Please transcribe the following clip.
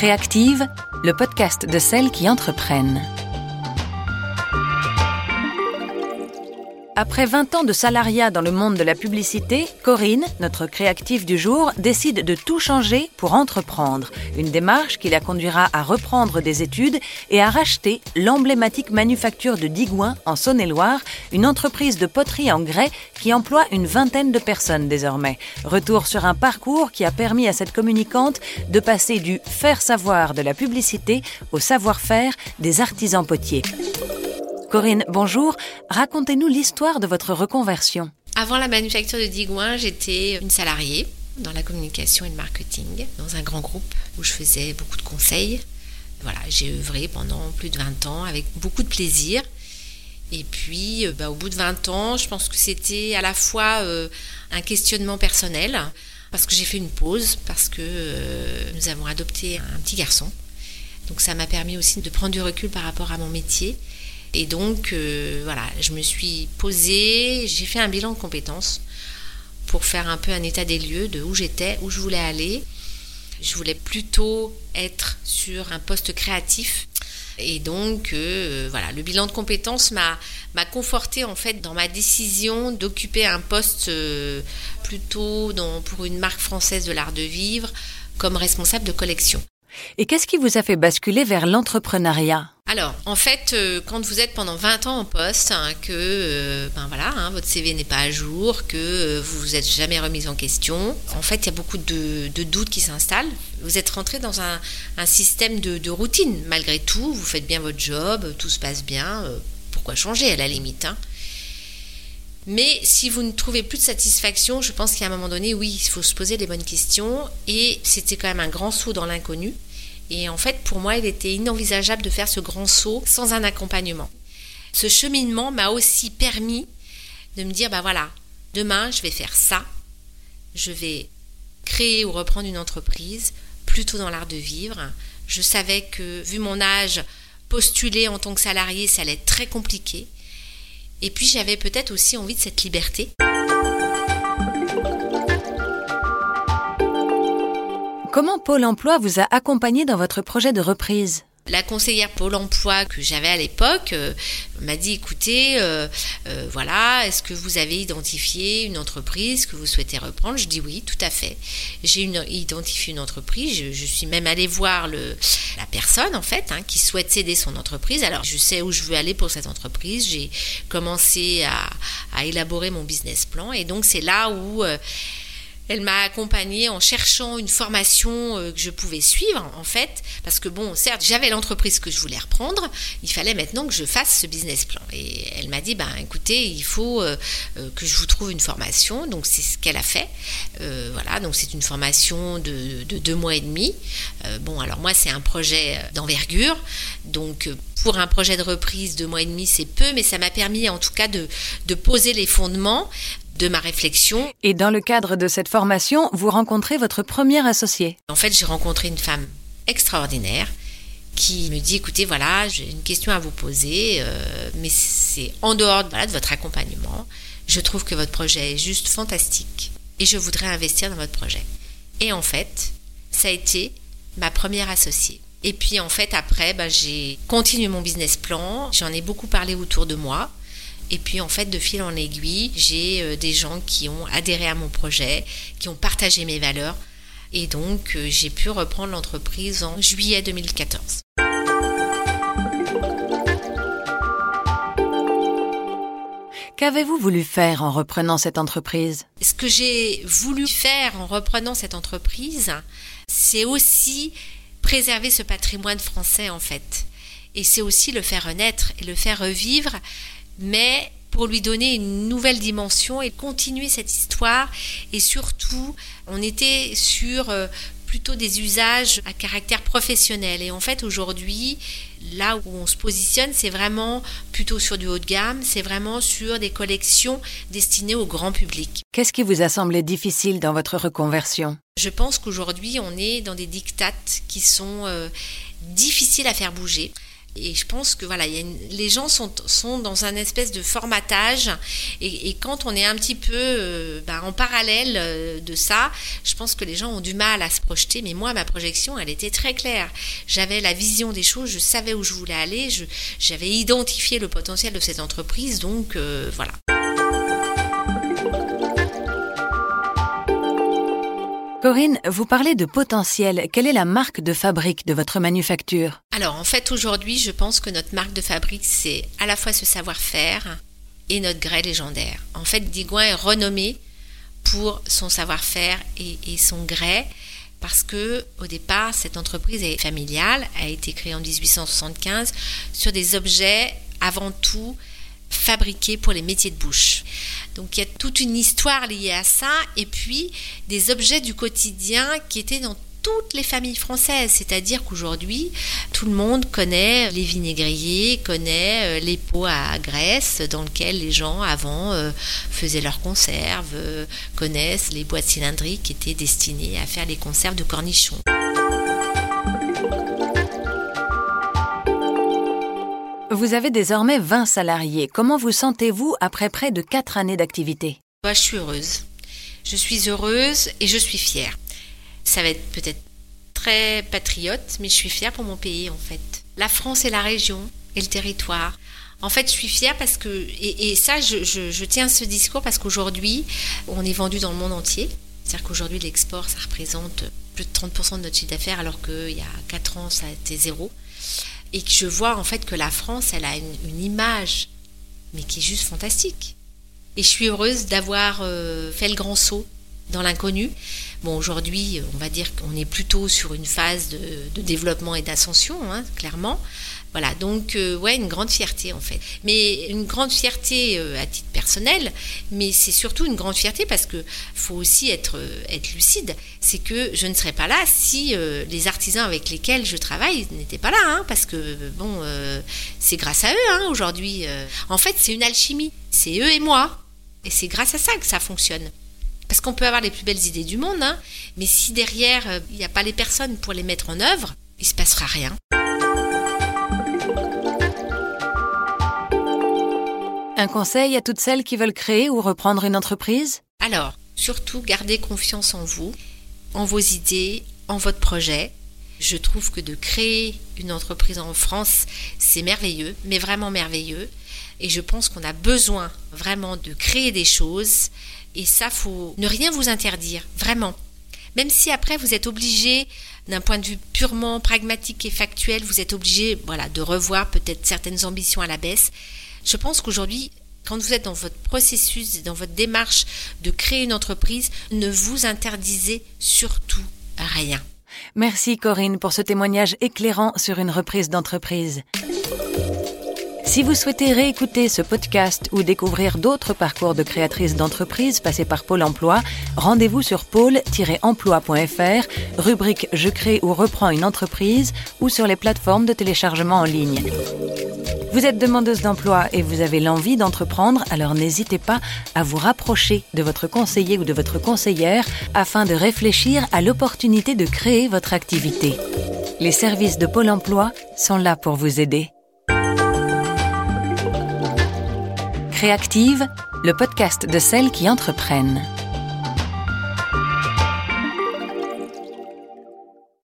Créactive, le podcast de celles qui entreprennent. Après 20 ans de salariat dans le monde de la publicité, Corinne, notre créative du jour, décide de tout changer pour entreprendre. Une démarche qui la conduira à reprendre des études et à racheter l'emblématique manufacture de Digoin en Saône-et-Loire, une entreprise de poterie en grès qui emploie une vingtaine de personnes désormais. Retour sur un parcours qui a permis à cette communicante de passer du faire savoir de la publicité au savoir-faire des artisans potiers. Corinne, bonjour. Racontez-nous l'histoire de votre reconversion. Avant la manufacture de Digoin, j'étais une salariée dans la communication et le marketing, dans un grand groupe où je faisais beaucoup de conseils. Voilà, j'ai œuvré pendant plus de 20 ans avec beaucoup de plaisir. Et puis, euh, bah, au bout de 20 ans, je pense que c'était à la fois euh, un questionnement personnel, parce que j'ai fait une pause, parce que euh, nous avons adopté un petit garçon. Donc ça m'a permis aussi de prendre du recul par rapport à mon métier et donc, euh, voilà, je me suis posée, j'ai fait un bilan de compétences pour faire un peu un état des lieux de où j'étais, où je voulais aller. Je voulais plutôt être sur un poste créatif. Et donc, euh, voilà, le bilan de compétences m'a, m'a conforté en fait dans ma décision d'occuper un poste euh, plutôt dans, pour une marque française de l'art de vivre comme responsable de collection. Et qu'est-ce qui vous a fait basculer vers l'entrepreneuriat? Alors, en fait, euh, quand vous êtes pendant 20 ans en poste, hein, que euh, ben voilà, hein, votre CV n'est pas à jour, que euh, vous vous êtes jamais remis en question, en fait, il y a beaucoup de, doutes qui s'installent. Vous êtes rentré dans un, système de, routine. Malgré tout, vous faites bien votre job, tout se passe bien. pourquoi changer à la limite hein mais si vous ne trouvez plus de satisfaction, je pense qu'à un moment donné, oui, il faut se poser les bonnes questions. Et c'était quand même un grand saut dans l'inconnu. Et en fait, pour moi, il était inenvisageable de faire ce grand saut sans un accompagnement. Ce cheminement m'a aussi permis de me dire, bah voilà, demain, je vais faire ça. Je vais créer ou reprendre une entreprise, plutôt dans l'art de vivre. Je savais que, vu mon âge, postuler en tant que salarié, ça allait être très compliqué. Et puis j'avais peut-être aussi envie de cette liberté. Comment Pôle Emploi vous a accompagné dans votre projet de reprise? La conseillère Pôle Emploi que j'avais à l'époque euh, m'a dit écoutez, euh, euh, voilà, est-ce que vous avez identifié une entreprise que vous souhaitez reprendre? Je dis oui, tout à fait. J'ai identifié une entreprise. Je, suis même allée voir le, la personne en fait hein, qui souhaite céder son entreprise. Alors je sais où je veux aller pour cette entreprise. J'ai commencé à, à, élaborer mon business plan et donc c'est là où elle m'a accompagnée en cherchant une formation euh, que je pouvais suivre, en fait, parce que bon, certes, j'avais l'entreprise que je voulais reprendre, il fallait maintenant que je fasse ce business plan. Et elle m'a dit, ben écoutez, il faut euh, euh, que je vous trouve une formation, donc c'est ce qu'elle a fait. voilà, donc c'est une formation de, deux mois et demi. bon, alors moi, c'est un projet d'envergure, donc pour un projet de reprise, deux mois et demi, c'est peu, mais ça m'a permis en tout cas de, de poser les fondements de ma réflexion. Et dans le cadre de cette formation, vous rencontrez votre premier associé. En fait, j'ai rencontré une femme extraordinaire qui me dit écoutez voilà j'ai une question à vous poser euh, mais c'est en dehors voilà, de votre accompagnement. Je trouve que votre projet est juste fantastique et je voudrais investir dans votre projet. Et en fait ça a été ma première associée. Et puis en fait après bah, j'ai continué mon business plan. J'en ai beaucoup parlé autour de moi et puis en fait, de fil en aiguille, j'ai euh, des gens qui ont adhéré à mon projet, qui ont partagé mes valeurs. Et donc, euh, j'ai pu reprendre l'entreprise en juillet 2014. Qu'avez-vous voulu faire en reprenant cette entreprise? Ce que j'ai voulu faire en reprenant cette entreprise, c'est aussi préserver ce patrimoine français en fait. Et c'est aussi le faire renaître et le faire revivre mais pour lui donner une nouvelle dimension et continuer cette histoire. Et surtout, on était sur euh, plutôt des usages à caractère professionnel. Et en fait, aujourd'hui, là où on se positionne, c'est vraiment plutôt sur du haut de gamme, c'est vraiment sur des collections destinées au grand public. Qu'est-ce qui vous a semblé difficile dans votre reconversion? Je pense qu'aujourd'hui, on est dans des dictates qui sont euh, difficiles à faire bouger. Et je pense que voilà, les gens sont, sont dans un espèce de formatage. Et, quand on est un petit peu euh, ben, en parallèle euh, de ça, je pense que les gens ont du mal à se projeter. Mais moi, ma projection, elle était très claire. J'avais la vision des choses, je savais où je voulais aller, j'avais identifié le potentiel de cette entreprise. Donc euh, voilà. Corinne, vous parlez de potentiel. Quelle est la marque de fabrique de votre manufacture? Alors en fait aujourd'hui je pense que notre marque de fabrique c'est à la fois ce savoir-faire et notre grès légendaire. En fait Digouin est renommé pour son savoir-faire et, et, son grès parce que au départ cette entreprise est familiale, a été créée en 1875 sur des objets avant tout fabriqués pour les métiers de bouche. Donc il y a toute une histoire liée à ça et puis des objets du quotidien qui étaient dans toutes les familles françaises, c'est-à-dire qu'aujourd'hui, tout le monde connaît les vinaigriers, connaît euh, les pots à graisse dans lesquels les gens avant euh, faisaient leurs conserves, euh, connaissent les boîtes cylindriques qui étaient destinées à faire les conserves de cornichons. Vous avez désormais 20 salariés. Comment vous sentez-vous après près de 4 années d'activité? Moi, Je suis heureuse. Je suis heureuse et je suis fière. Ça va être peut-être très patriote, mais je suis fière pour mon pays en fait. La France et la région et le territoire. En fait, je suis fière parce que, et, ça, je, je, tiens ce discours parce qu'aujourd'hui, on est vendu dans le monde entier. C'est-à-dire qu'aujourd'hui, l'export, ça représente plus de 30% de notre chiffre d'affaires, alors qu'il y a 4 ans, ça a été zéro et que je vois en fait que la France, elle a une, image, mais qui est juste fantastique. Et je suis heureuse d'avoir euh, fait le grand saut dans l'inconnu. Bon, aujourd'hui, on va dire qu'on est plutôt sur une phase de, développement et d'ascension, hein, clairement. Voilà, donc euh, ouais, une grande fierté en fait. Mais une grande fierté euh, à titre personnel, mais c'est surtout une grande fierté parce que faut aussi être euh, lucide. C'est que je ne serais pas là si les artisans avec lesquels je travaille n'étaient pas là, hein, parce que bon, c'est grâce à eux hein, aujourd'hui. en fait, c'est une alchimie. C'est eux et moi, et c'est grâce à ça que ça fonctionne. Parce qu'on peut avoir les plus belles idées du monde, hein, mais si derrière il n'y a pas les personnes pour les mettre en œuvre, il se passera rien. Un conseil à toutes celles qui veulent créer ou reprendre une entreprise? Alors, surtout gardez confiance en vous, en vos idées, en votre projet. Je trouve que de créer une entreprise en France, c'est merveilleux, mais vraiment merveilleux. Et je pense qu'on a besoin vraiment de créer des choses. Et ça, faut ne rien vous interdire, vraiment. Même si après vous êtes obligé, d'un point de vue purement pragmatique et factuel, vous êtes obligé, voilà, de revoir peut-être certaines ambitions à la baisse. Je pense qu'aujourd'hui, quand vous êtes dans votre processus, dans votre démarche de créer une entreprise, ne vous interdisez surtout rien. Merci Corinne pour ce témoignage éclairant sur une reprise d'entreprise. Si vous souhaitez réécouter ce podcast ou découvrir d'autres parcours de créatrices d'entreprise passés par Pôle Emploi, rendez-vous sur pôle-emploi.fr, rubrique Je crée ou reprends une entreprise ou sur les plateformes de téléchargement en ligne. Vous êtes demandeuse d'emploi et vous avez l'envie d'entreprendre, alors n'hésitez pas à vous rapprocher de votre conseiller ou de votre conseillère afin de réfléchir à l'opportunité de créer votre activité. Les services de Pôle Emploi sont là pour vous aider. Créative, le podcast de celles qui entreprennent.